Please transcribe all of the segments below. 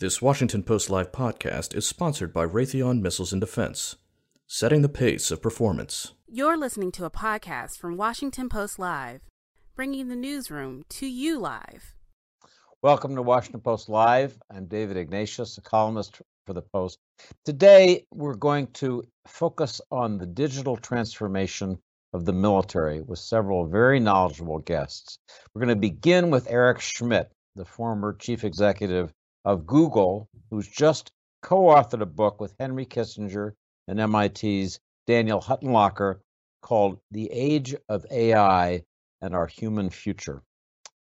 This Washington Post Live podcast is sponsored by Raytheon Missiles and Defense, setting the pace of performance. You're listening to a podcast from Washington Post Live, bringing the newsroom to you live. Welcome to Washington Post Live. I'm David Ignatius, a columnist for the Post. Today, we're going to focus on the digital transformation of the military with several very knowledgeable guests. We're going to begin with Eric Schmidt, the former chief executive of Google, who's just co authored a book with Henry Kissinger and MIT's Daniel Huttenlocher called The Age of AI and Our Human Future.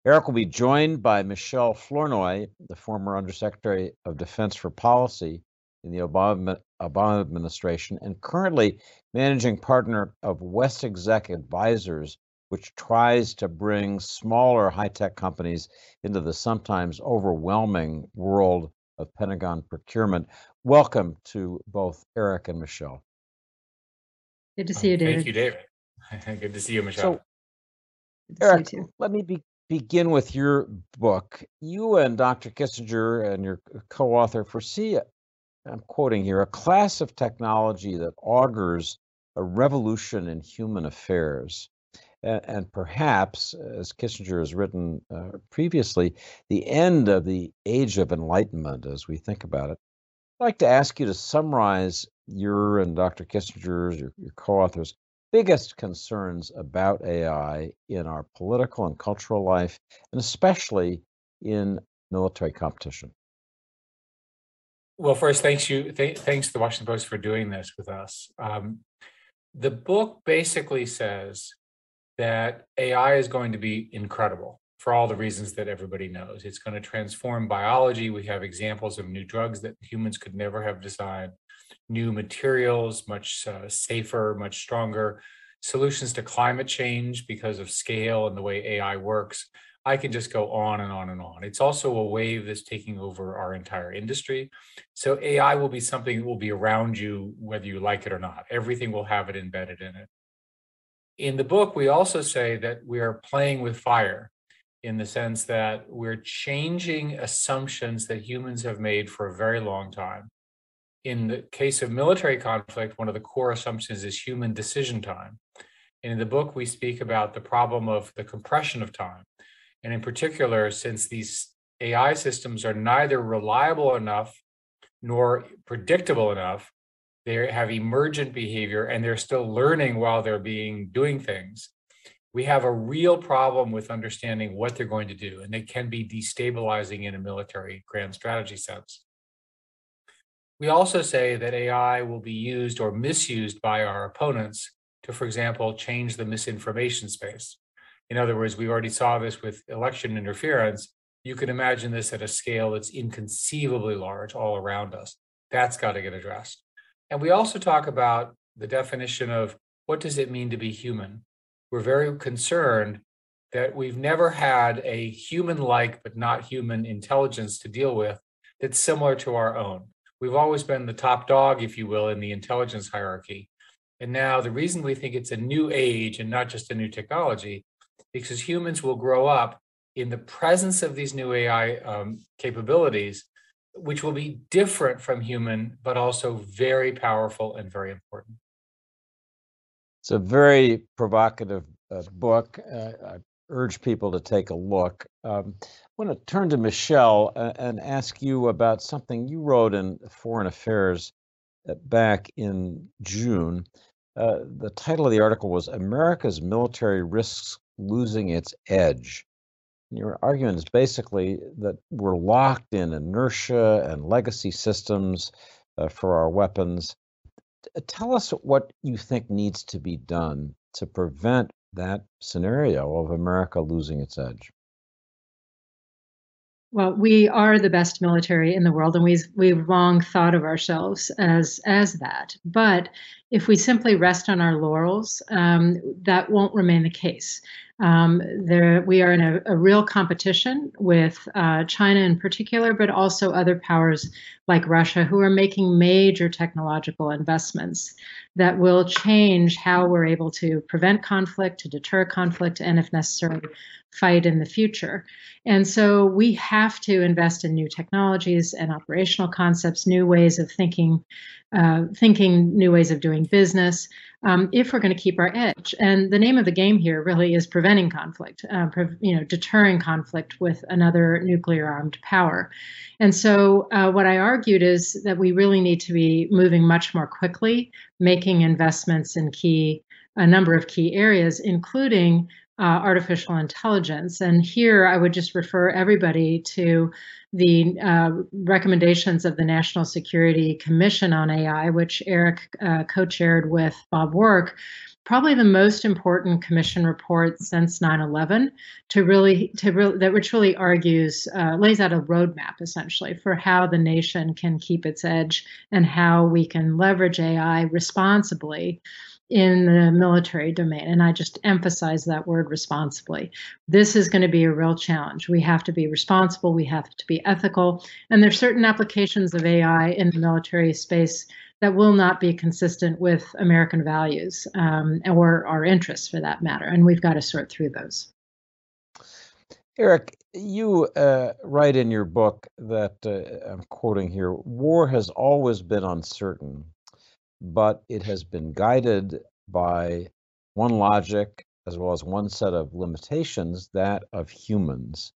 Eric will be joined by Michelle Flournoy, the former Undersecretary of Defense for Policy in the Obama, Obama administration and currently managing partner of WestExec Advisors which tries to bring smaller high tech companies into the sometimes overwhelming world of Pentagon procurement. Welcome to both Eric and Michelle. Good to uh, see you, David. Thank you, David. Good to see you, Michelle. So, Eric, let me be, begin with your book. You and Dr. Kissinger and your co author foresee, I'm quoting here, a class of technology that augurs a revolution in human affairs and, perhaps, as Kissinger has written uh, previously, the end of the age of enlightenment as we think about it. I'd like to ask you to summarize your and Dr. Kissinger's, your, your co authors, biggest concerns about AI in our political and cultural life, and especially in military competition. Well, first, thanks you. Th- thanks to the Washington Post for doing this with us. Um, the book basically says that AI is going to be incredible for all the reasons that everybody knows. It's going to transform biology. We have examples of new drugs that humans could never have designed, new materials, much uh, safer, much stronger, solutions to climate change because of scale and the way AI works. I can just go on and on and on. It's also a wave that's taking over our entire industry. So AI will be something that will be around you whether you like it or not. Everything will have it embedded in it in the book, we also say that we are playing with fire in the sense that we're changing assumptions that humans have made for a very long time. In the case of military conflict, one of the core assumptions is human decision time. And in the book, we speak about the problem of the compression of time. And in particular, since these AI systems are neither reliable enough nor predictable enough, they have emergent behavior and they're still learning while they're being doing things. We have a real problem with understanding what they're going to do and they can be destabilizing in a military grand strategy sense. We also say that ai will be used or misused by our opponents to for example change the misinformation space. In other words we already saw this with election interference. You can imagine this at a scale that's inconceivably large all around us. That's got to get addressed and we also talk about the definition of what does it mean to be human? We're very concerned that we've never had a human like but not human intelligence to deal with that's similar to our own. We've always been the top dog, if you will, in the intelligence hierarchy. And now the reason we think it's a new age and not just a new technology, because humans will grow up in the presence of these new AI um, capabilities which will be different from human, but also very powerful and very important. It's a very provocative uh, book. Uh, I urge people to take a look. Um, I want to turn to Michelle and, and ask you about something you wrote in Foreign Affairs uh, back in June. Uh, the title of the article was America's Military Risks Losing Its Edge. Your argument is basically that we're locked in inertia and legacy systems uh, for our weapons. Tell us what you think needs to be done to prevent that scenario of America losing its edge. Well, we are the best military in the world, and we've we've long thought of ourselves as as that. But if we simply rest on our laurels, um, that won't remain the case. Um, there, we are in a, a real competition with uh, China in particular, but also other powers like Russia who are making major technological investments that will change how we're able to prevent conflict, to deter conflict, and if necessary, fight in the future. And so we have to invest in new technologies and operational concepts, new ways of thinking, uh, thinking new ways of doing business, um, if we're going to keep our edge. And the name of the game here really is preventing conflict, uh, pre- you know, deterring conflict with another nuclear armed power. And so uh, what I argued is that we really need to be moving much more quickly, making investments in key a number of key areas, including uh, artificial intelligence. And here I would just refer everybody to the uh, recommendations of the National Security Commission on AI, which Eric uh, co chaired with Bob Work. Probably the most important commission report since 9/11 to really to really that which really argues uh, lays out a roadmap essentially for how the nation can keep its edge and how we can leverage AI responsibly in the military domain. And I just emphasize that word responsibly. This is going to be a real challenge. We have to be responsible, we have to be ethical. And there's certain applications of AI in the military space that will not be consistent with American values um, or our interests for that matter. And we've got to sort through those. Eric, you uh, write in your book that uh, I'm quoting here war has always been uncertain but it has been guided by one logic as well as one set of limitations, that of humans.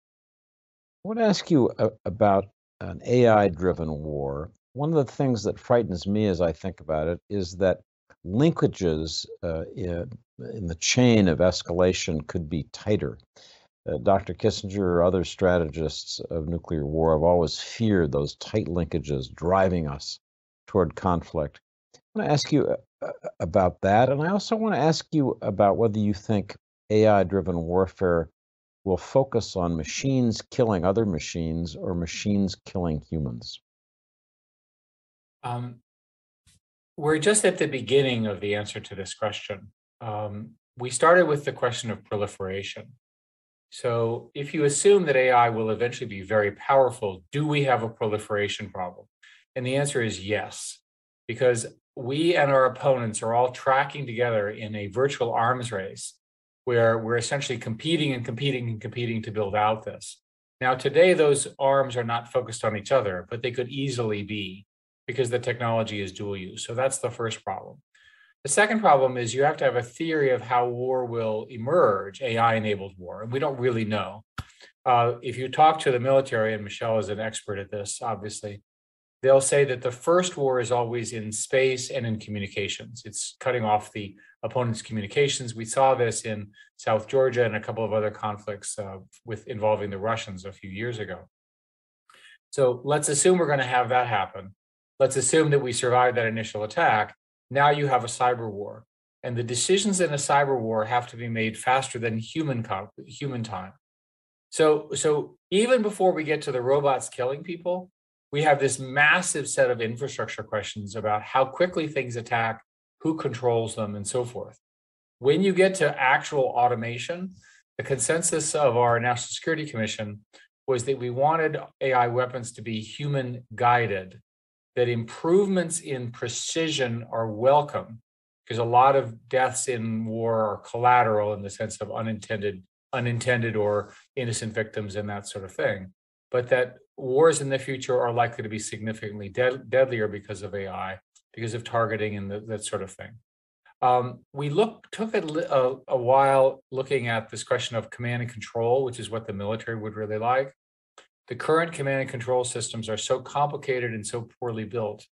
I want to ask you about an AI driven war. One of the things that frightens me as I think about it is that linkages uh, in, in, the chain of escalation could be tighter. Uh, Dr. Kissinger or other strategists of nuclear war have always feared those tight linkages driving us toward conflict. Want to ask you uh, about that. And I also want to ask you about whether you think AI driven warfare will focus on machines killing other machines or machines killing humans. Um, we're just at the beginning of the answer to this question. Um, we started with the question of proliferation. So, if you assume that AI will eventually be very powerful, do we have a proliferation problem? And the answer is yes, because we and our opponents are all tracking together in a virtual arms race where we're essentially competing and competing and competing to build out this. Now, today, those arms are not focused on each other, but they could easily be because the technology is dual use. So that's the first problem. The second problem is you have to have a theory of how war will emerge, AI enabled war, and we don't really know. Uh, if you talk to the military, and Michelle is an expert at this, obviously, they'll say that the first war is always in space and in communications. It's cutting off the opponent's communications. We saw this in South Georgia and a couple of other conflicts uh, with involving the Russians a few years ago. So let's assume we're going to have that happen. Let's assume that we survive that initial attack. Now you have a cyber war, and the decisions in a cyber war have to be made faster than human human time. So so even before we get to the robots killing people, we have this massive set of infrastructure questions about how quickly things attack, who controls them, and so forth. When you get to actual automation, the consensus of our National Security Commission was that we wanted AI weapons to be human guided, that improvements in precision are welcome, because a lot of deaths in war are collateral in the sense of unintended unintended or innocent victims and that sort of thing but that wars in the future are likely to be significantly dead, deadlier because of AI, because of targeting and the, that sort of thing. Um, we look took a, a, a, while looking at this question of command and control, which is what the military would really like. The current command and control systems are so complicated and so poorly built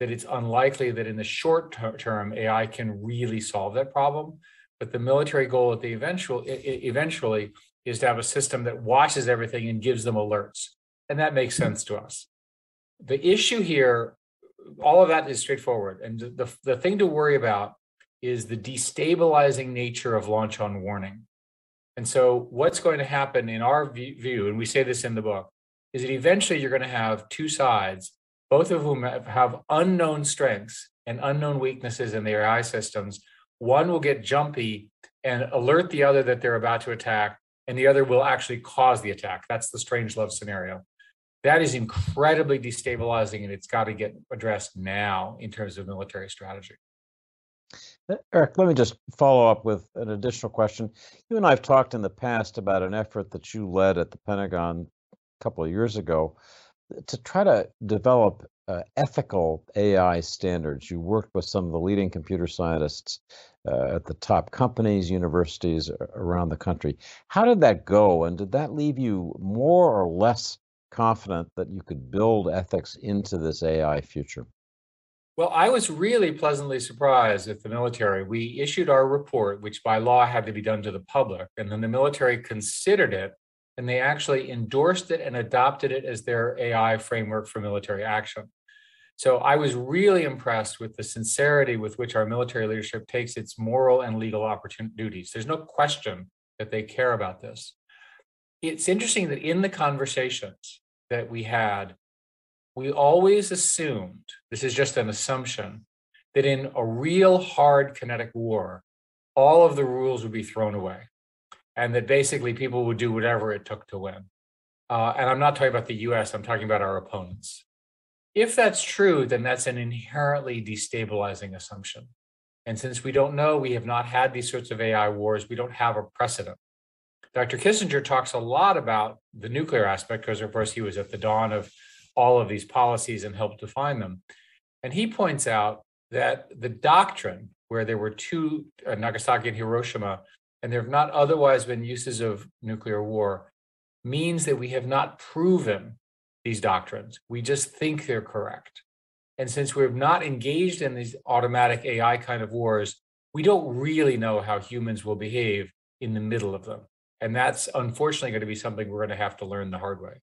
that it's unlikely that in the short ter- term AI can really solve that problem. But the military goal at the eventual eventually is to have a system that watches everything and gives them alerts. And that makes sense to us. The issue here, all of that is straightforward. And the, the thing to worry about is the destabilizing nature of launch on warning. And so, what's going to happen in our view, and we say this in the book, is that eventually you're going to have two sides, both of whom have unknown strengths and unknown weaknesses in their AI systems. One will get jumpy and alert the other that they're about to attack, and the other will actually cause the attack. That's the Strangelove scenario. That is incredibly destabilizing, and it's got to get addressed now in terms of military strategy. Uh, Eric, let me just follow up with an additional question. You and I have talked in the past about an effort that you led at the Pentagon a couple of years ago to try to develop uh, ethical AI standards. You worked with some of the leading computer scientists uh, at the top companies, universities around the country. How did that go? And did that leave you more or less confident that you could build ethics into this AI future? Well, I was really pleasantly surprised at the military. We issued our report, which by law had to be done to the public, and then the military considered it and they actually endorsed it and adopted it as their AI framework for military action. So I was really impressed with the sincerity with which our military leadership takes its moral and legal duties. There's no question that they care about this. It's interesting that in the conversations that we had, we always assumed this is just an assumption that in a real hard kinetic war, all of the rules would be thrown away and that basically people would do whatever it took to win. Uh, and I'm not talking about the US, I'm talking about our opponents. If that's true, then that's an inherently destabilizing assumption. And since we don't know, we have not had these sorts of AI wars, we don't have a precedent. Dr. Kissinger talks a lot about the nuclear aspect because, of course, he was at the dawn of all of these policies and helped define them. And he points out that the doctrine, where there were two, uh, Nagasaki and Hiroshima, and there have not otherwise been uses of nuclear war, means that we have not proven these doctrines. We just think they're correct. And since we've not engaged in these automatic AI kind of wars, we don't really know how humans will behave in the middle of them. And that's unfortunately going to be something we're going to have to learn the hard way.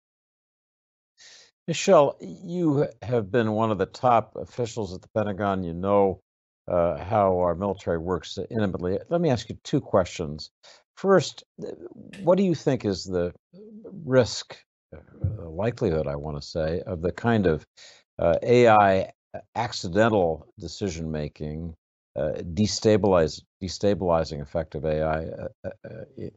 Michelle, you have been one of the top officials at the Pentagon. You know uh, how our military works intimately. Let me ask you two questions. First, what do you think is the risk, uh, likelihood, I want to say, of the kind of uh, AI accidental decision making, destabilize, destabilizing effect of AI uh, uh,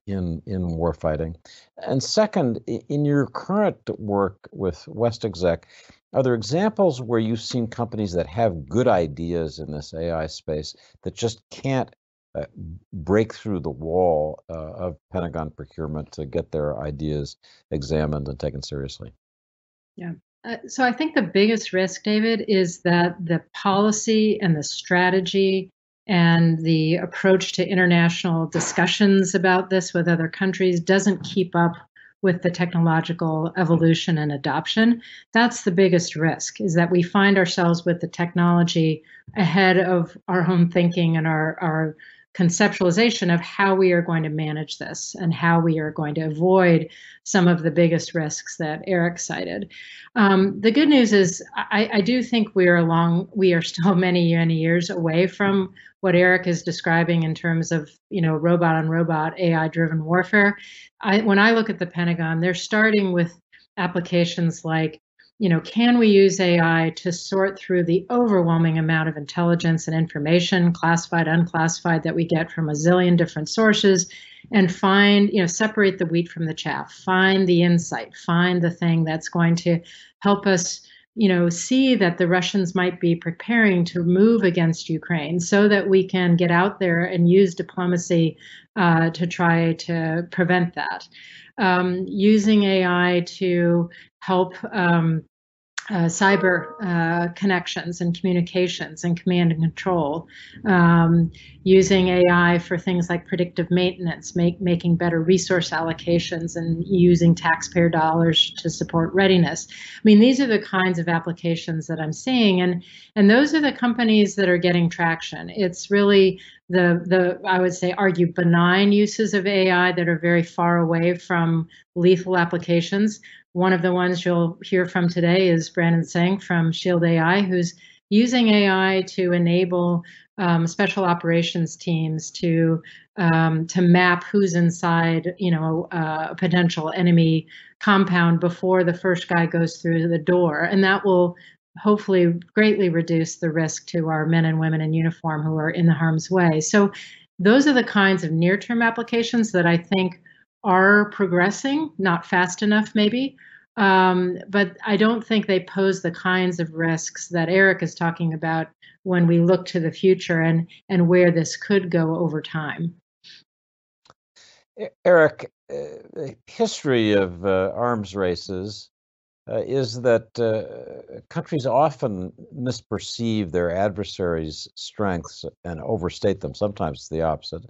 in in warfighting? And second, in your current work with WestExec, are there examples where you've seen companies that have good ideas in this AI space that just can't uh, break through the wall uh, of Pentagon procurement to get their ideas examined and taken seriously? Yeah. Uh, so I think the biggest risk, David, is that the policy and the strategy and the approach to international discussions about this with other countries doesn't keep up with the technological evolution and adoption. That's the biggest risk is that we find ourselves with the technology ahead of our own thinking and our, our conceptualization of how we are going to manage this and how we are going to avoid some of the biggest risks that Eric cited. Um, the good news is, I, I, do think we are along. We are still many many years away from what Eric is describing in terms of you know robot on robot AI driven warfare. I, when I look at the Pentagon, they're starting with applications like you know, can we use AI to sort through the overwhelming amount of intelligence and information, classified, unclassified, that we get from a zillion different sources and find, you know, separate the wheat from the chaff, find the insight, find the thing that's going to help us, you know, see that the Russians might be preparing to move against Ukraine so that we can get out there and use diplomacy uh, to try to prevent that. Um, using AI to help um, uh, cyber uh, connections and communications and command and control, um, using AI for things like predictive maintenance, make, making better resource allocations, and using taxpayer dollars to support readiness. I mean, these are the kinds of applications that I'm seeing, and and those are the companies that are getting traction. It's really the the I would say argue benign uses of AI that are very far away from lethal applications. One of the ones you'll hear from today is Brandon Tseng from Shield AI, who's using AI to enable um, special operations teams to um, to map who's inside, you know, uh, a potential enemy compound before the first guy goes through the door, and that will hopefully greatly reduce the risk to our men and women in uniform who are in the harm's way. So those are the kinds of near-term applications that I think are progressing, not fast enough maybe. Um, but I don't think they pose the kinds of risks that Eric is talking about when we look to the future and, and where this could go over time. Eric, uh, the history of uh, arms races uh, is that uh, countries often misperceive their adversaries' strengths and overstate them. Sometimes the opposite,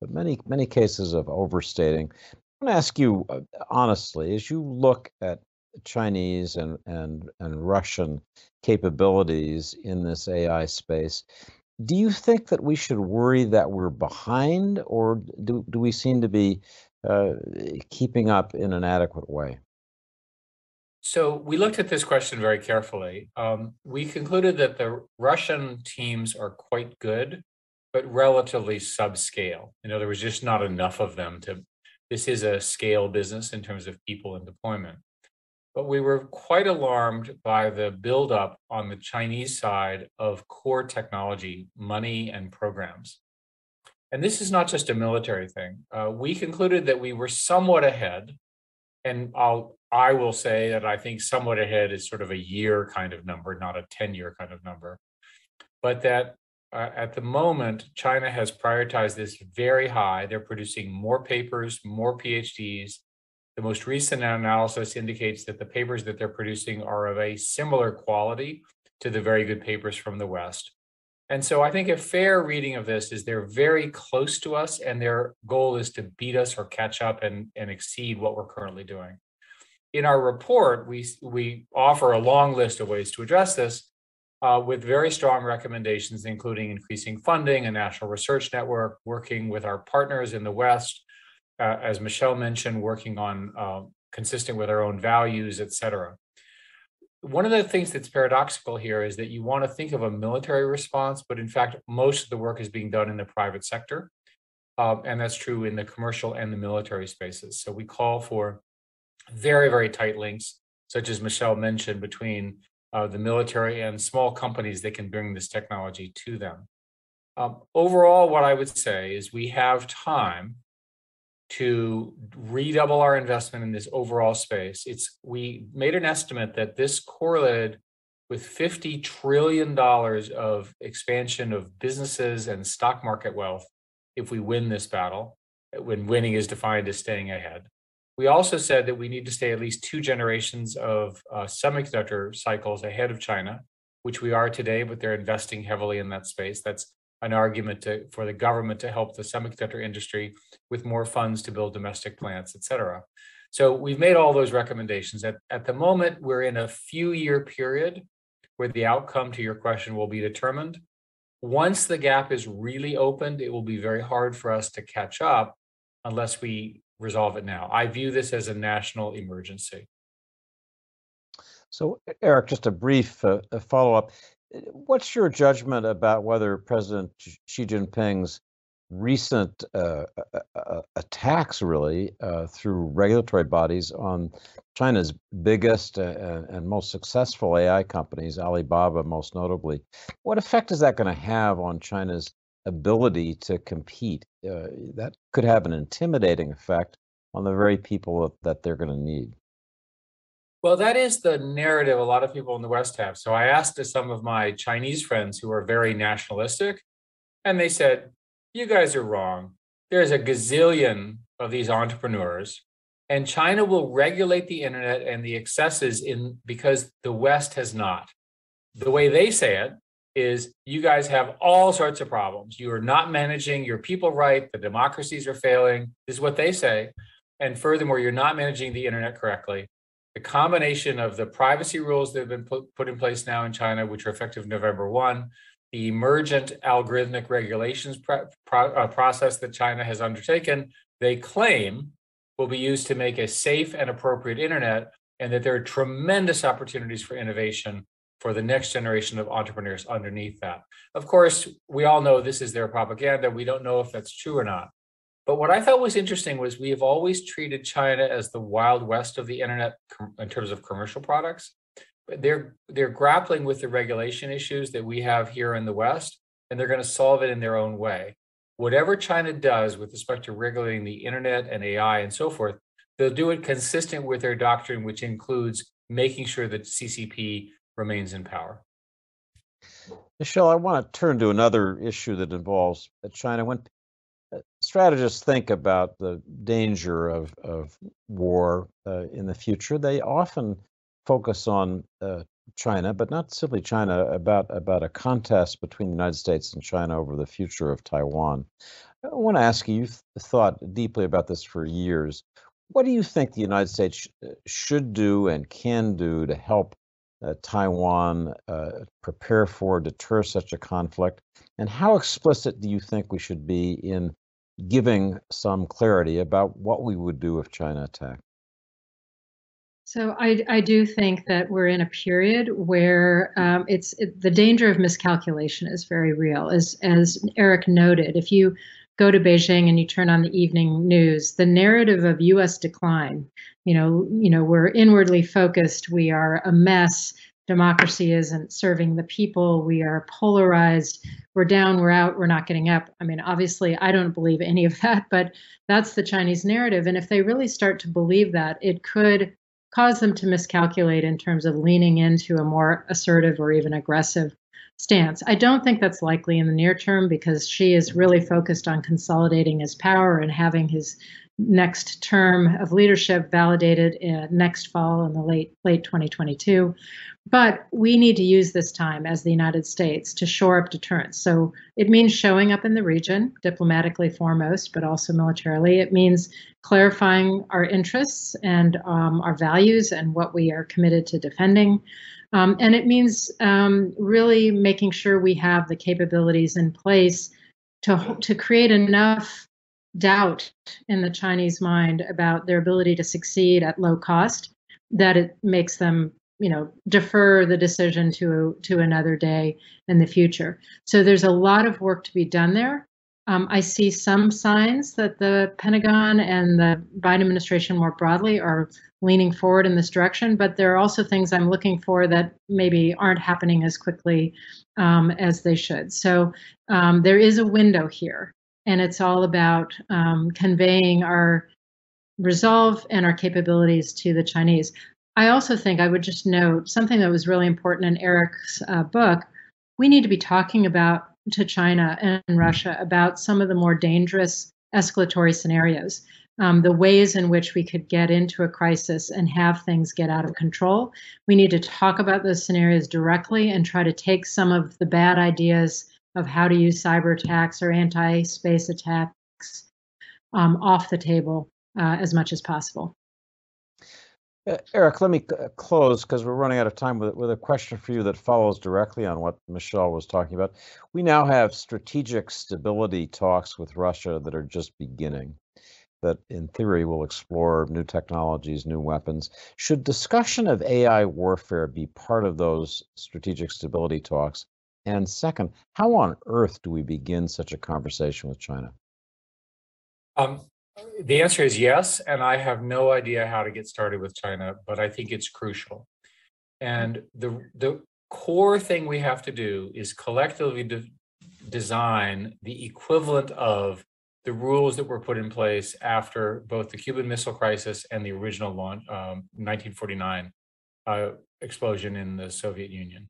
but many many cases of overstating. I want to ask you uh, honestly, as you look at Chinese and and and Russian capabilities in this AI space, do you think that we should worry that we're behind, or do do we seem to be uh, keeping up in an adequate way? So we looked at this question very carefully. Um, we concluded that the Russian teams are quite good, but relatively subscale. Know, there was just not enough of them to. This is a scale business in terms of people and deployment. But we were quite alarmed by the buildup on the Chinese side of core technology, money, and programs. And this is not just a military thing. Uh, we concluded that we were somewhat ahead, and I'll I will say that I think somewhat ahead is sort of a year kind of number, not a 10 year kind of number. But that uh, at the moment, China has prioritized this very high. They're producing more papers, more PhDs, the most recent analysis indicates that the papers that they're producing are of a similar quality to the very good papers from the West. And so I think a fair reading of this is they're very close to us, and their goal is to beat us or catch up and, and exceed what we're currently doing. In our report, we, we offer a long list of ways to address this uh, with very strong recommendations, including increasing funding, a national research network, working with our partners in the West uh, as Michelle mentioned, working on uh, consistent with our own values, et cetera. One of the things that's paradoxical here is that you want to think of a military response, but in fact, most of the work is being done in the private sector. Um, and that's true in the commercial and the military spaces. So we call for very, very tight links, such as Michelle mentioned, between uh, the military and small companies that can bring this technology to them. Um, overall, what I would say is we have time to redouble our investment in this overall space. It's we made an estimate that this correlated with 50 trillion dollars of expansion of businesses and stock market wealth if we win this battle when winning is defined as staying ahead we also said that we need to stay at least two generations of uh, semiconductor cycles ahead of china which we are today but they're investing heavily in that space that's an argument to, for the government to help the semiconductor industry with more funds to build domestic plants, et cetera. So we've made all those recommendations. At, at the moment, we're in a few year period where the outcome to your question will be determined. Once the gap is really opened, it will be very hard for us to catch up unless we resolve it now. I view this as a national emergency. So, Eric, just a brief uh, follow up. What's your judgment about whether President Xi Jinping's recent uh, uh, uh, attacks, really, uh, through regulatory bodies on China's biggest and, and most successful AI companies, Alibaba most notably, what effect is that going to have on China's ability to compete? Uh, that could have an intimidating effect on the very people that they're going to need. Well, that is the narrative a lot of people in the West have. So I asked some of my Chinese friends who are very nationalistic, and they said, You guys are wrong. There's a gazillion of these entrepreneurs, and China will regulate the internet and the excesses in because the West has not. The way they say it is you guys have all sorts of problems. You are not managing your people right. The democracies are failing. This is what they say. And furthermore, you're not managing the internet correctly the combination of the privacy rules that have been put, in place now in China, which are effective November 1, the emergent algorithmic regulations pro, uh, process that China has undertaken, they claim will be used to make a safe and appropriate internet, and that there are tremendous opportunities for innovation for the next generation of entrepreneurs underneath that. Of course, we all know this is their propaganda. We don't know if that's true or not. But what I thought was interesting was we have always treated China as the wild west of the internet in terms of commercial products. They're they're grappling with the regulation issues that we have here in the West, and they're going to solve it in their own way. Whatever China does with respect to regulating the internet and AI and so forth, they'll do it consistent with their doctrine, which includes making sure that CCP remains in power. Michelle, I want to turn to another issue that involves China. When uh, strategists think about the danger of, of war uh, in the future, they often focus on uh, China, but not simply China, about, about a contest between the United States and China over the future of Taiwan. I want to ask you, you've thought deeply about this for years. What do you think the United States sh- uh, should do and can do to help uh, Taiwan uh, prepare for, deter such a conflict? And how explicit do you think we should be in giving some clarity about what we would do if China attacked? So I, I do think that we're in a period where um, it's it, the danger of miscalculation is very real. As as Eric noted, if you go to Beijing and you turn on the evening news, the narrative of U.S. decline, you know, you know, we're inwardly focused. We are a mess. Democracy isn't serving the people. We are polarized. We're down. We're out. We're not getting up. I mean, obviously, I don't believe any of that, but that's the Chinese narrative. And if they really start to believe that, it could cause them to miscalculate in terms of leaning into a more assertive or even aggressive stance. I don't think that's likely in the near term because Xi is really focused on consolidating his power and having his next term of leadership validated next fall in the late late 2022 but we need to use this time as the United States to shore up deterrence. So it means showing up in the region, diplomatically foremost, but also militarily. It means clarifying our interests and um, our values and what we are committed to defending. Um, and it means um, really making sure we have the capabilities in place to, to create enough doubt in the Chinese mind about their ability to succeed at low cost that it makes them you know defer the decision to to another day in the future. So there's a lot of work to be done there um, i see some signs that the pentagon and the biden administration more broadly are leaning forward in this direction but there are also things i'm looking for that maybe aren't happening as quickly um, as they should so um, there is a window here and it's all about um, conveying our resolve and our capabilities to the Chinese. I also think I would just note something that was really important in Eric's uh, book. We need to be talking about to China and Russia about some of the more dangerous escalatory scenarios, um, the ways in which we could get into a crisis and have things get out of control. We need to talk about those scenarios directly and try to take some of the bad ideas of how to use cyber attacks or anti space attacks um, off the table uh, as much as possible. Uh, Eric, let me uh, close because we're running out of time with, with a question for you that follows directly on what Michelle was talking about. We now have strategic stability talks with Russia that are just beginning, that in theory will explore new technologies, new weapons. Should discussion of AI warfare be part of those strategic stability talks? And second, how on earth do we begin such a conversation with China? Um, the answer is yes, and I have no idea how to get started with China, but I think it's crucial. And the the core thing we have to do is collectively de- design the equivalent of the rules that were put in place after both the Cuban Missile Crisis and the original launch, um, 1949 uh, explosion in the Soviet Union.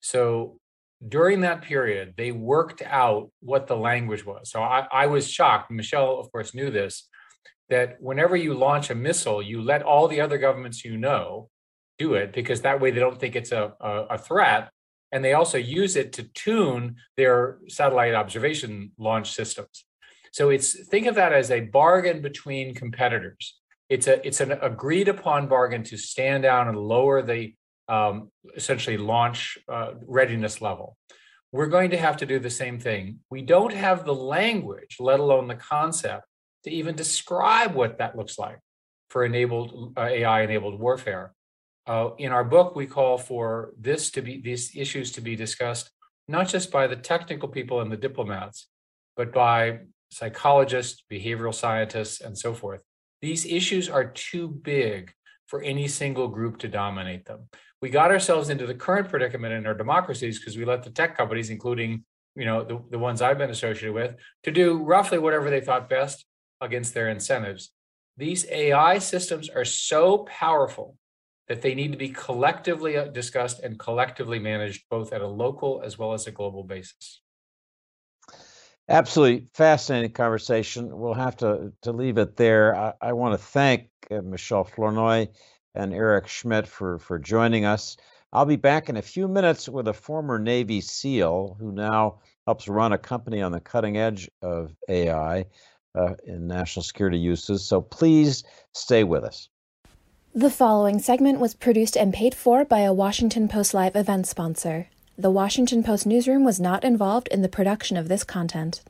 So during that period, they worked out what the language was. So I, I, was shocked. Michelle, of course, knew this that whenever you launch a missile, you let all the other governments you know do it because that way they don't think it's a, a, a threat. And they also use it to tune their satellite observation launch systems. So it's think of that as a bargain between competitors. It's a it's an agreed upon bargain to stand down and lower the um, essentially launch uh, readiness level. We're going to have to do the same thing. We don't have the language, let alone the concept, to even describe what that looks like for enabled uh, AI enabled warfare. Uh, in our book, we call for this to be these issues to be discussed not just by the technical people and the diplomats, but by psychologists, behavioral scientists, and so forth. These issues are too big for any single group to dominate them we got ourselves into the current predicament in our democracies because we let the tech companies, including you know the, the ones I've been associated with, to do roughly whatever they thought best against their incentives. these AI systems are so powerful that they need to be collectively uh, discussed and collectively managed both at a local as well as a global basis. Absolutely fascinating conversation. We'll have to, to leave it there. I, I want to thank uh, Michelle Flournoy and Eric Schmidt for, for joining us. I'll be back in a few minutes with a former Navy SEAL who now helps run a company on the cutting edge of AI uh, in national security uses. So please stay with us. The following segment was produced and paid for by a Washington Post Live event sponsor. The Washington Post newsroom was not involved in the production of this content.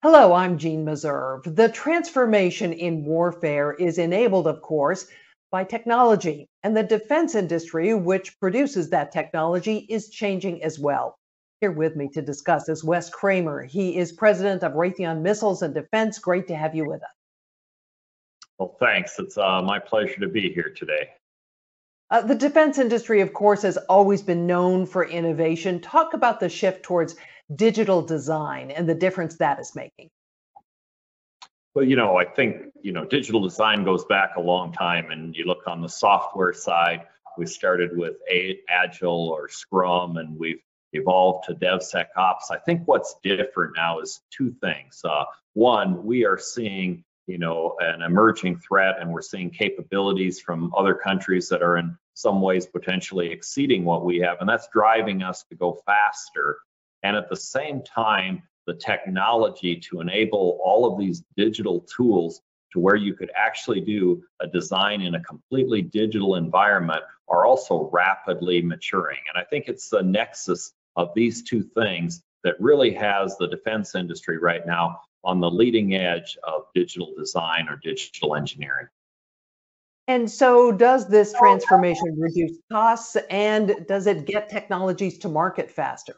Hello, I'm Jeanne Meserve. The transformation in warfare is enabled, of course, by technology, and the defense industry, which produces that technology, is changing as well. Here with me to discuss is Wes Kremer. He is president of Raytheon Missiles and Defense. Great to have you with us. Well, thanks. It's uh, my pleasure to be here today. Uh, the defense industry, of course, has always been known for innovation. Talk about the shift towards digital design and the difference that is making. Well, you know, I think, you know, digital design goes back a long time. And you look on the software side, we started with Agile or Scrum, and we've evolved to DevSecOps. I think what's different now is two things. Uh, one, we are seeing you know, an emerging threat, and we're seeing capabilities from other countries that are in some ways potentially exceeding what we have, and that's driving us to go faster. And at the same time, the technology to enable all of these digital tools to where you could actually do a design in a completely digital environment are also rapidly maturing. And I think it's the nexus of these two things that really has the defense industry right now on the leading edge of digital design or digital engineering. And so, does this transformation reduce costs and does it get technologies to market faster?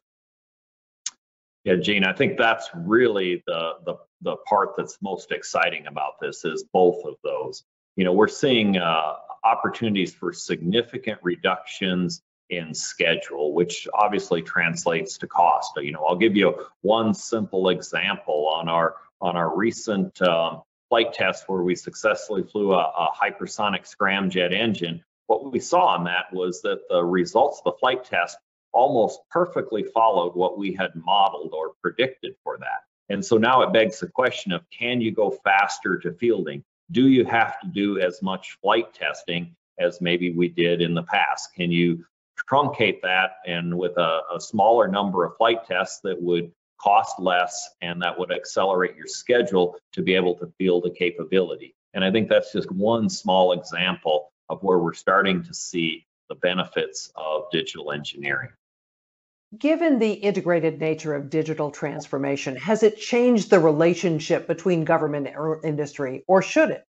Yeah, Jeanne, I think that's really the, the, the part that's most exciting about this is both of those. You know, we're seeing uh, opportunities for significant reductions in schedule, which obviously translates to cost. You know, I'll give you one simple example on our on our recent um, flight test where we successfully flew a, a hypersonic scramjet engine. What we saw on that was that the results of the flight test almost perfectly followed what we had modeled or predicted for that. And so now it begs the question of can you go faster to fielding? Do you have to do as much flight testing as maybe we did in the past? Can you truncate that and with a, a smaller number of flight tests that would cost less and that would accelerate your schedule to be able to field a capability. And I think that's just one small example of where we're starting to see the benefits of digital engineering. Given the integrated nature of digital transformation, has it changed the relationship between government and industry, or should it?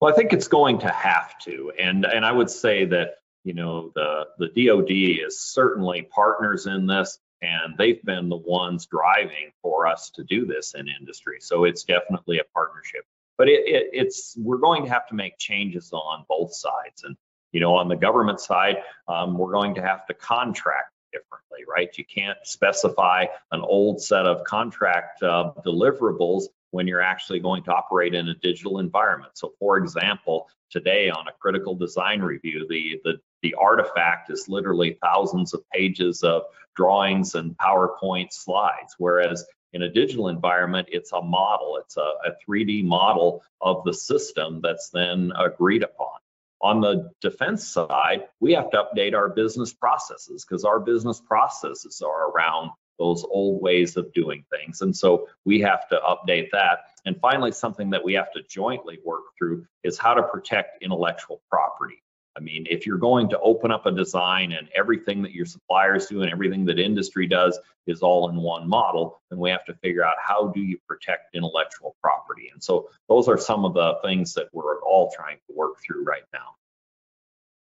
Well, I think it's going to have to, and and I would say that you know the the DoD is certainly partners in this, and they've been the ones driving for us to do this in industry. So it's definitely a partnership. But it, it, it's we're going to have to make changes on both sides, and you know on the government side, um, we're going to have to contract differently, right? You can't specify an old set of contract uh, deliverables when you're actually going to operate in a digital environment. So, for example, today on a critical design review, the the the artifact is literally thousands of pages of drawings and PowerPoint slides, whereas in a digital environment, it's a model, it's a, a 3D model of the system that's then agreed upon. On the defense side, we have to update our business processes because our business processes are around those old ways of doing things. And so we have to update that. And finally, something that we have to jointly work through is how to protect intellectual property. I mean, if you're going to open up a design and everything that your suppliers do and everything that industry does is all in one model, then we have to figure out how do you protect intellectual property. And so those are some of the things that we're all trying to work through right now.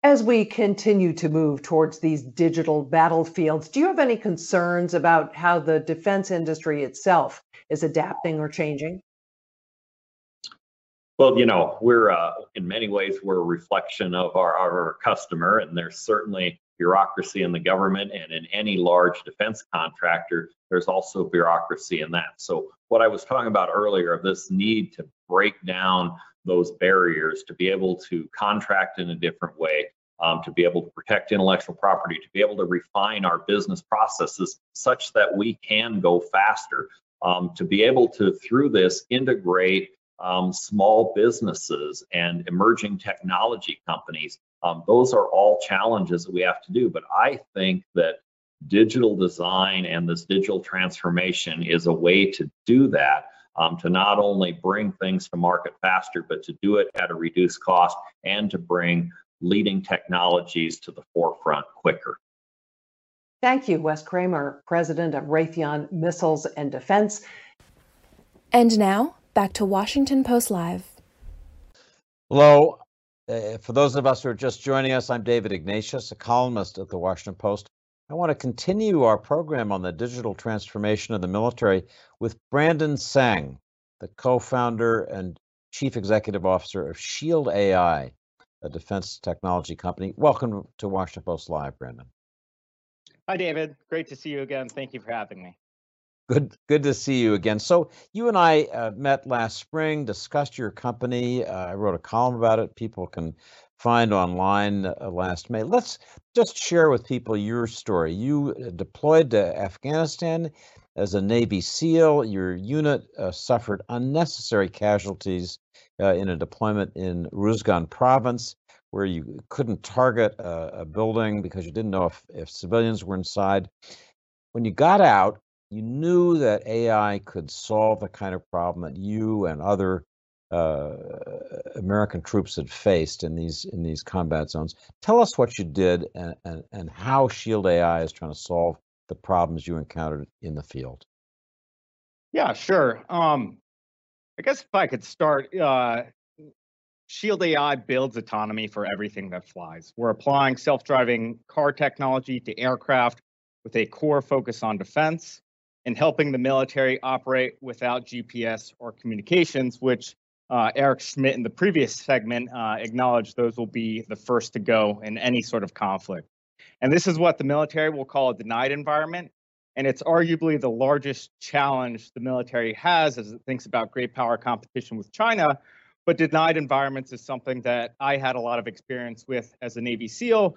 As we continue to move towards these digital battlefields, do you have any concerns about how the defense industry itself is adapting or changing? Well, you know, we're uh, in many ways we're a reflection of our, our customer, and there's certainly bureaucracy in the government and in any large defense contractor, there's also bureaucracy in that. So what I was talking about earlier of this need to break down those barriers to be able to contract in a different way, um, to be able to protect intellectual property, to be able to refine our business processes such that we can go faster, um, to be able to, through this, integrate um, small businesses and emerging technology companies. Um, those are all challenges that we have to do. But I think that digital design and this digital transformation is a way to do that. Um, to not only bring things to market faster, but to do it at a reduced cost and to bring leading technologies to the forefront quicker. Thank you, Wes Kremer, president of Raytheon Missiles and Defense. And now, back to Washington Post Live. Hello. Uh, for those of us who are just joining us, I'm David Ignatius, a columnist at the Washington Post. I want to continue our program on the digital transformation of the military with Brandon Tseng, the co founder and chief executive officer of Shield AI, a defense technology company. Welcome to Washington Post Live, Brandon. Hi, David. Great to see you again. Thank you for having me. Good, good to see you again. So you and I uh, met last spring, discussed your company. Uh, I wrote a column about it. People can find online uh, last May. Let's just share with people your story. You uh, deployed to Afghanistan as a Navy SEAL. Your unit uh, suffered unnecessary casualties uh, in a deployment in Ruzgan province where you couldn't target a, a building because you didn't know if, if civilians were inside. When you got out, you knew that AI could solve the kind of problem that you and other uh, American troops had faced in these in these combat zones. Tell us what you did and, and, and how Shield AI is trying to solve the problems you encountered in the field. Yeah, sure. Um, I guess if I could start, uh, Shield AI builds autonomy for everything that flies. We're applying self-driving car technology to aircraft with a core focus on defense and helping the military operate without GPS or communications, which uh, Eric Schmidt in the previous segment uh, acknowledged those will be the first to go in any sort of conflict. And this is what the military will call a denied environment. And it's arguably the largest challenge the military has as it thinks about great power competition with China. But denied environments is something that I had a lot of experience with as a Navy SEAL,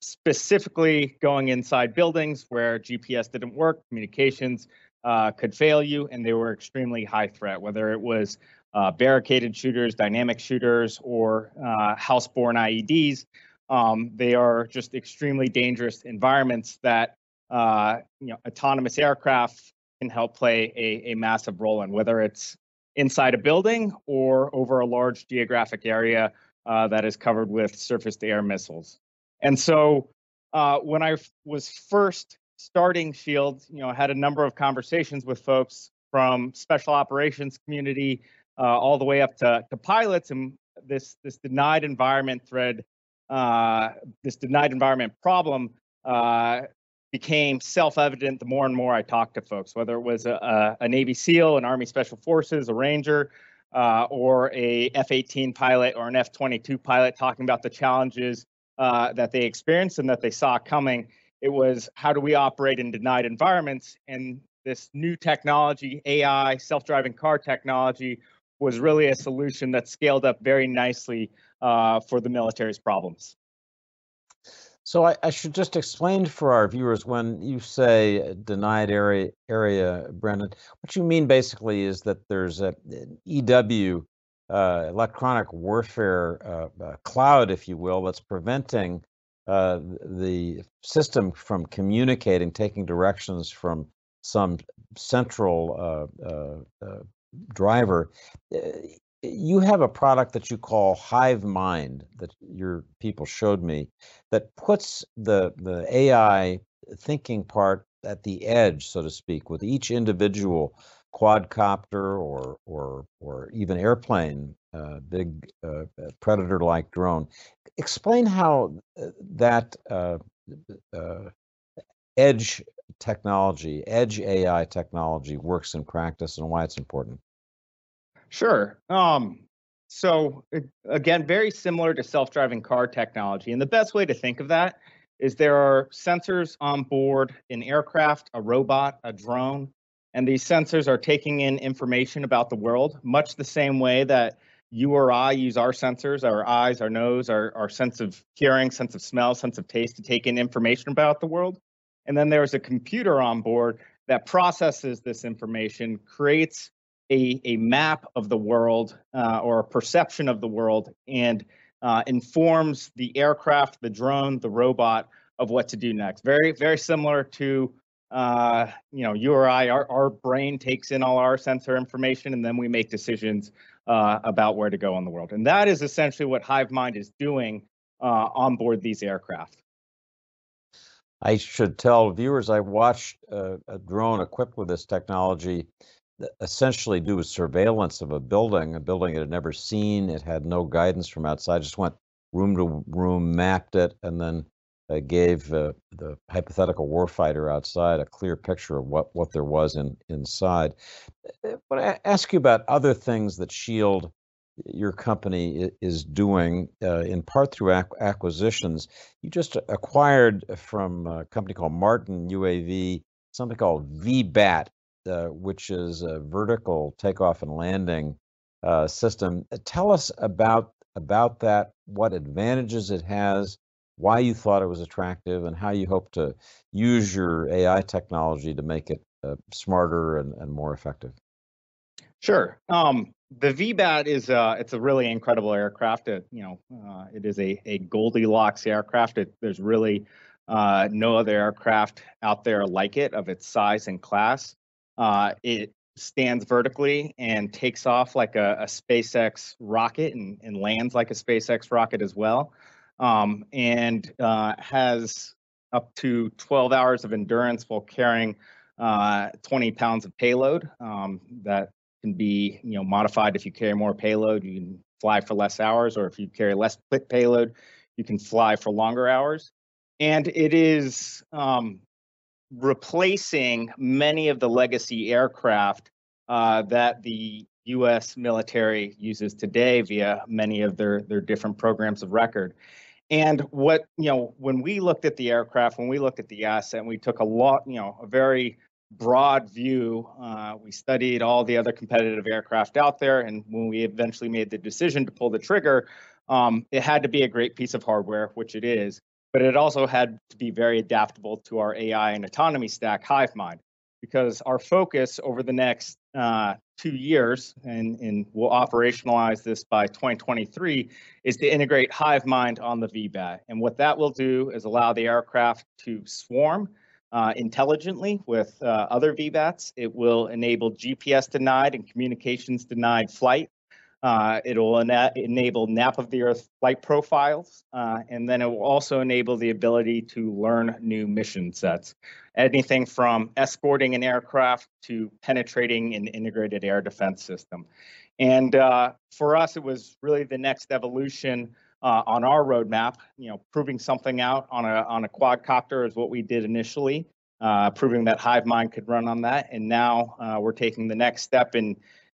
specifically going inside buildings where GPS didn't work, communications uh, could fail you, and they were extremely high threat, whether it was uh, barricaded shooters, dynamic shooters, or uh, house-borne IEDs. Um, they are just extremely dangerous environments that uh, you know autonomous aircraft can help play a, a massive role in, whether it's inside a building or over a large geographic area uh, that is covered with surface-to-air missiles. And so uh, when I was first starting Shield, you know, I had a number of conversations with folks from special operations community uh, all the way up to, to pilots, and this this denied environment thread, uh, this denied environment problem uh, became self-evident the more and more I talked to folks, whether it was a, a Navy SEAL, an Army Special Forces, a Ranger, uh, or a F-18 pilot or an F-22 pilot, talking about the challenges uh, that they experienced and that they saw coming. It was how do we operate in denied environments? And this new technology, AI, self driving car technology, was really a solution that scaled up very nicely uh, for the military's problems. So I, I, should just explain for our viewers when you say denied area, area, Brendan, what you mean basically is that there's a, an EW uh, electronic warfare uh, uh, cloud, if you will, that's preventing uh, the system from communicating, taking directions from some central uh, uh, driver. You have a product that you call Hive Mind that your people showed me that puts the the AI thinking part at the edge, so to speak, with each individual quadcopter or or or even airplane, uh, big uh, uh predator-like drone. Explain how uh, that uh, edge technology, edge AI technology, works in practice and why it's important. Sure. Um, so again, very similar to self-driving car technology, and the best way to think of that is there are sensors on board an aircraft, a robot, a drone, and these sensors are taking in information about the world, much the same way that you or I use our sensors, our eyes, our nose, our, our sense of hearing, sense of smell, sense of taste to take in information about the world. And then there's a computer on board that processes this information, creates a, a map of the world uh, or a perception of the world, and uh, informs the aircraft, the drone, the robot of what to do next. Very, very similar to uh, you know, you or I, our, our brain takes in all our sensor information, and then we make decisions uh, about where to go in the world. And that is essentially what HiveMind is doing uh, on board these aircraft. I should tell viewers I watched a, a drone equipped with this technology essentially do a surveillance of a building, a building it had never seen. It had no guidance from outside, just went room to room, mapped it, and then gave the hypothetical warfighter outside a clear picture of what, what there was in, inside. But I ask you about other things that Shield, your company, is doing, uh, in part through ac- acquisitions. You just acquired from a company called Martin UAV something called VBAT, uh, which is a vertical takeoff and landing uh, system. Tell us about about that, what advantages it has, why you thought it was attractive, and how you hope to use your AI technology to make it uh, smarter and, and more effective. Sure. Um, the VBAT is uh, it's a really incredible aircraft. It, you know, uh, it is a, a Goldilocks aircraft. It, there's really uh, no other aircraft out there like it of its size and class. Uh, it stands vertically and takes off like a, a SpaceX rocket and, and, lands like a SpaceX rocket as well, um, and uh, has up to 12 hours of endurance while carrying uh, 20 pounds of payload. Um, that can be you know modified if you carry more payload, you can fly for less hours, or if you carry less payload, you can fly for longer hours. And it is um, replacing many of the legacy aircraft uh, that the U.S. military uses today via many of their their different programs of record. And what you know, when we looked at the aircraft, when we looked at the asset, and we took a lot, you know, a very broad view. Uh, we studied all the other competitive aircraft out there, and when we eventually made the decision to pull the trigger, um, it had to be a great piece of hardware, which it is but it also had to be very adaptable to our AI and autonomy stack, HiveMind, because our focus over the next uh, two years, and, and we'll operationalize this by 2023, is to integrate HiveMind on the VBAT. And what that will do is allow the aircraft to swarm uh, intelligently with uh, other VBATs. It will enable GPS denied and communications denied flight uh, it'll ena- enable nap of the Earth flight profiles, uh, and then it will also enable the ability to learn new mission sets. Anything from escorting an aircraft to penetrating an integrated air defense system. And uh, for us, it was really the next evolution uh, on our roadmap. You know, proving something out on a on a quadcopter is what we did initially, uh, proving that HiveMind could run on that, and now uh, we're taking the next step in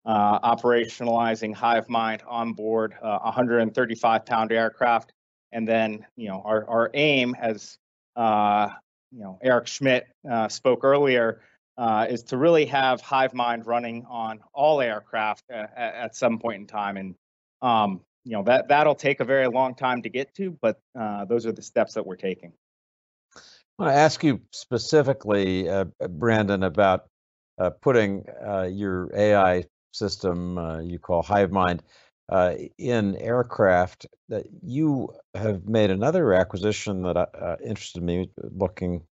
uh, operationalizing HiveMind on board uh, 135 pound aircraft. And then, you know, our, our aim, as uh, you know, Eric Schmidt uh, spoke earlier, uh, is to really have HiveMind running on all aircraft at, at some point in time. And um, you know that that'll take a very long time to get to, but uh, those are the steps that we're taking. I want to ask you specifically, Brandon, about putting your AI system uh, you call HiveMind uh, in aircraft. That you have made another acquisition that uh, interested me looking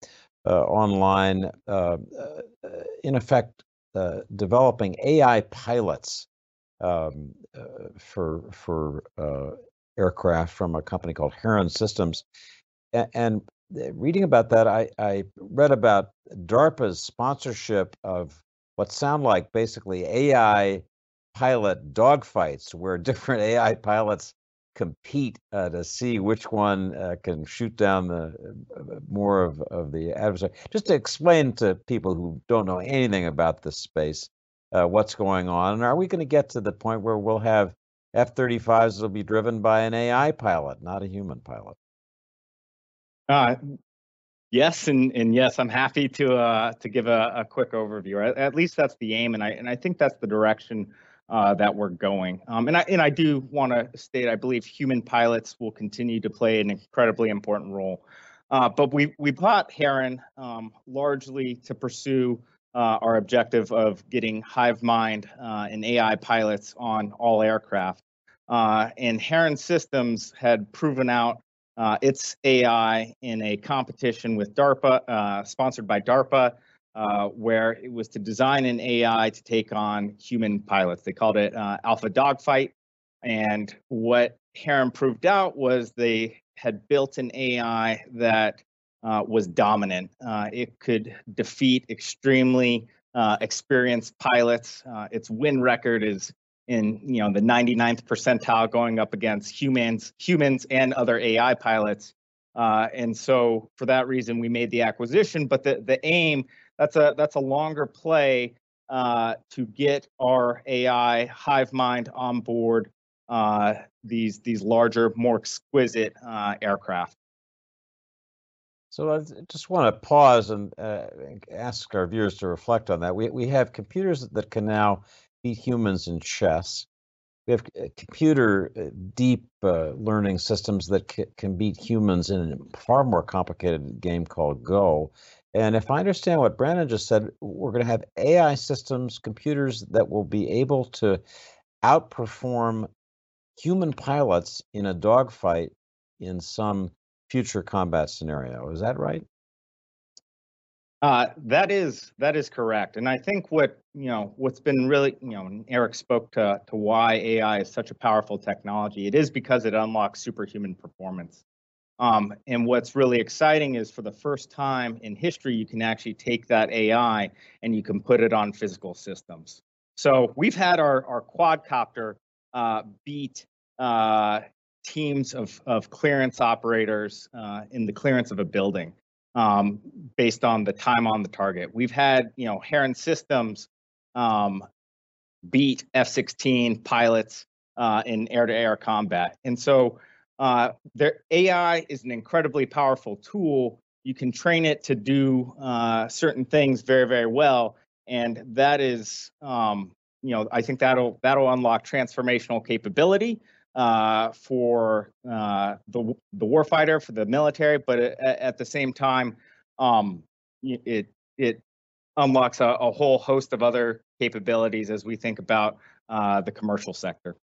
uh, online. Uh, uh, in effect, developing AI pilots um, for for aircraft from a company called Heron Systems, and reading about that, I, I, read about DARPA's sponsorship of what sound like basically AI pilot dogfights where different AI pilots compete uh, to see which one uh, can shoot down the uh, more of, of the adversary. Just to explain to people who don't know anything about this space uh, what's going on, and are we going to get to the point where we'll have F-35s will be driven by an AI pilot, not a human pilot? Uh, yes, and, and yes, I'm happy to uh, to give a, a quick overview. At, at, least that's the aim, and I and I think that's the direction uh, that we're going. Um, and I and I do want to state I believe human pilots will continue to play an incredibly important role. Uh, but we we bought Heron um, largely to pursue uh, our objective of getting HiveMind uh, and AI pilots on all aircraft. Uh, and Heron Systems had proven out uh, its AI in a competition with DARPA, uh, sponsored by DARPA, uh, where it was to design an AI to take on human pilots. They called it Alpha Dogfight. And what Heron proved out was they had built an AI that uh, was dominant. Uh, it could defeat extremely uh, experienced pilots. Uh, its win record is in you know the 99th percentile, going up against humans, humans and other AI pilots. Uh, and so for that reason, we made the acquisition. But the the aim that's a that's a longer play uh, to get our AI HiveMind on board these these larger, more exquisite aircraft. So I just want to pause and uh, ask our viewers to reflect on that. We we have computers that can now beat humans in chess. We have uh, computer uh, deep uh, learning systems that c- can beat humans in a far more complicated game called Go. And if I understand what Brandon just said, we're going to have AI systems, computers that will be able to outperform human pilots in a dogfight in some future combat scenario. Is that right? Uh, that is that is correct, and I think what you know what's been really you know Eric spoke to to why AI is such a powerful technology. It is because it unlocks superhuman performance. Um, and what's really exciting is for the first time in history, you can actually take that AI and you can put it on physical systems. So we've had our our quadcopter uh, beat uh, teams of, of clearance operators uh, in the clearance of a building um, based on the time on the target. We've had, you know, Heron Systems um, beat F-16 pilots uh, in air-to-air combat. And so uh, their AI is an incredibly powerful tool. You can train it to do uh, certain things very, very well. And that is, um, you know, I think that'll that'll unlock transformational capability uh, for uh, the the warfighter, for the military, but at, at the same time, um, it it unlocks a, a, whole host of other capabilities as we think about uh, the commercial sector.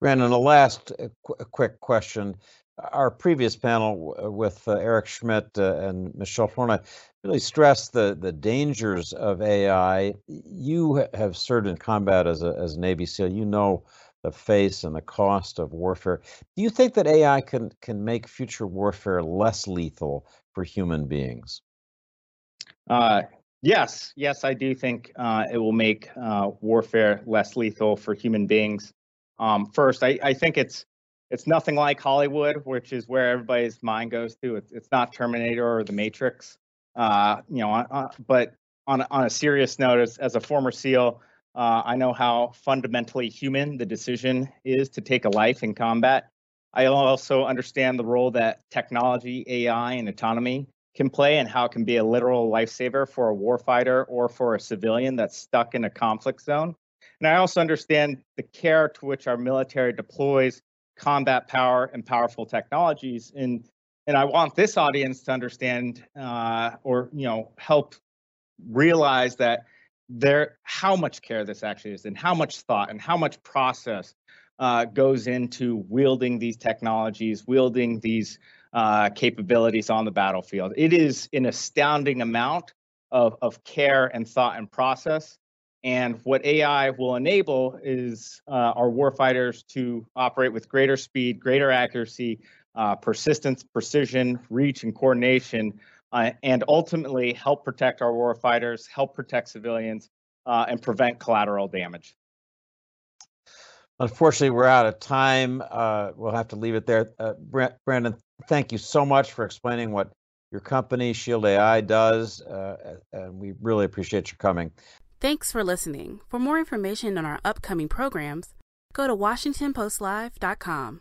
Brandon, a last uh, qu- quick question. Our previous panel with uh, Eric Schmidt uh, and Michelle Flournoy really stressed the, the dangers of AI. You have served in combat as a, as Navy SEAL. You know the face and the cost of warfare. Do you think that AI can can make future warfare less lethal for human beings? Uh, yes, yes, I do think uh, it will make uh, warfare less lethal for human beings. Um, first, I, I think it's it's nothing like Hollywood, which is where everybody's mind goes to. It's it's not Terminator or The Matrix. Uh, you know, uh, but on on a serious note, as, as a former SEAL, uh, I know how fundamentally human the decision is to take a life in combat. I also understand the role that technology, AI, and autonomy can play and how it can be a literal lifesaver for a warfighter or for a civilian that's stuck in a conflict zone. And I also understand the care to which our military deploys combat power and powerful technologies. And, and I want this audience to understand uh, or you know help realize that there how much care this actually is and how much thought and how much process uh, goes into wielding these technologies wielding these uh, capabilities on the battlefield. It is an astounding amount of, of care and thought and process. And what ai will enable is uh, our warfighters to operate with greater speed greater accuracy uh, persistence precision reach and coordination uh, and ultimately help protect our war fighters, help protect civilians, uh, and prevent collateral damage. Unfortunately, we're out of time. Uh, we'll have to leave it there. Uh, Brandon, thank you so much for explaining what your company, Shield AI, does, uh, and we really appreciate your coming. Thanks for listening. For more information on our upcoming programs, go to WashingtonPostLive.com.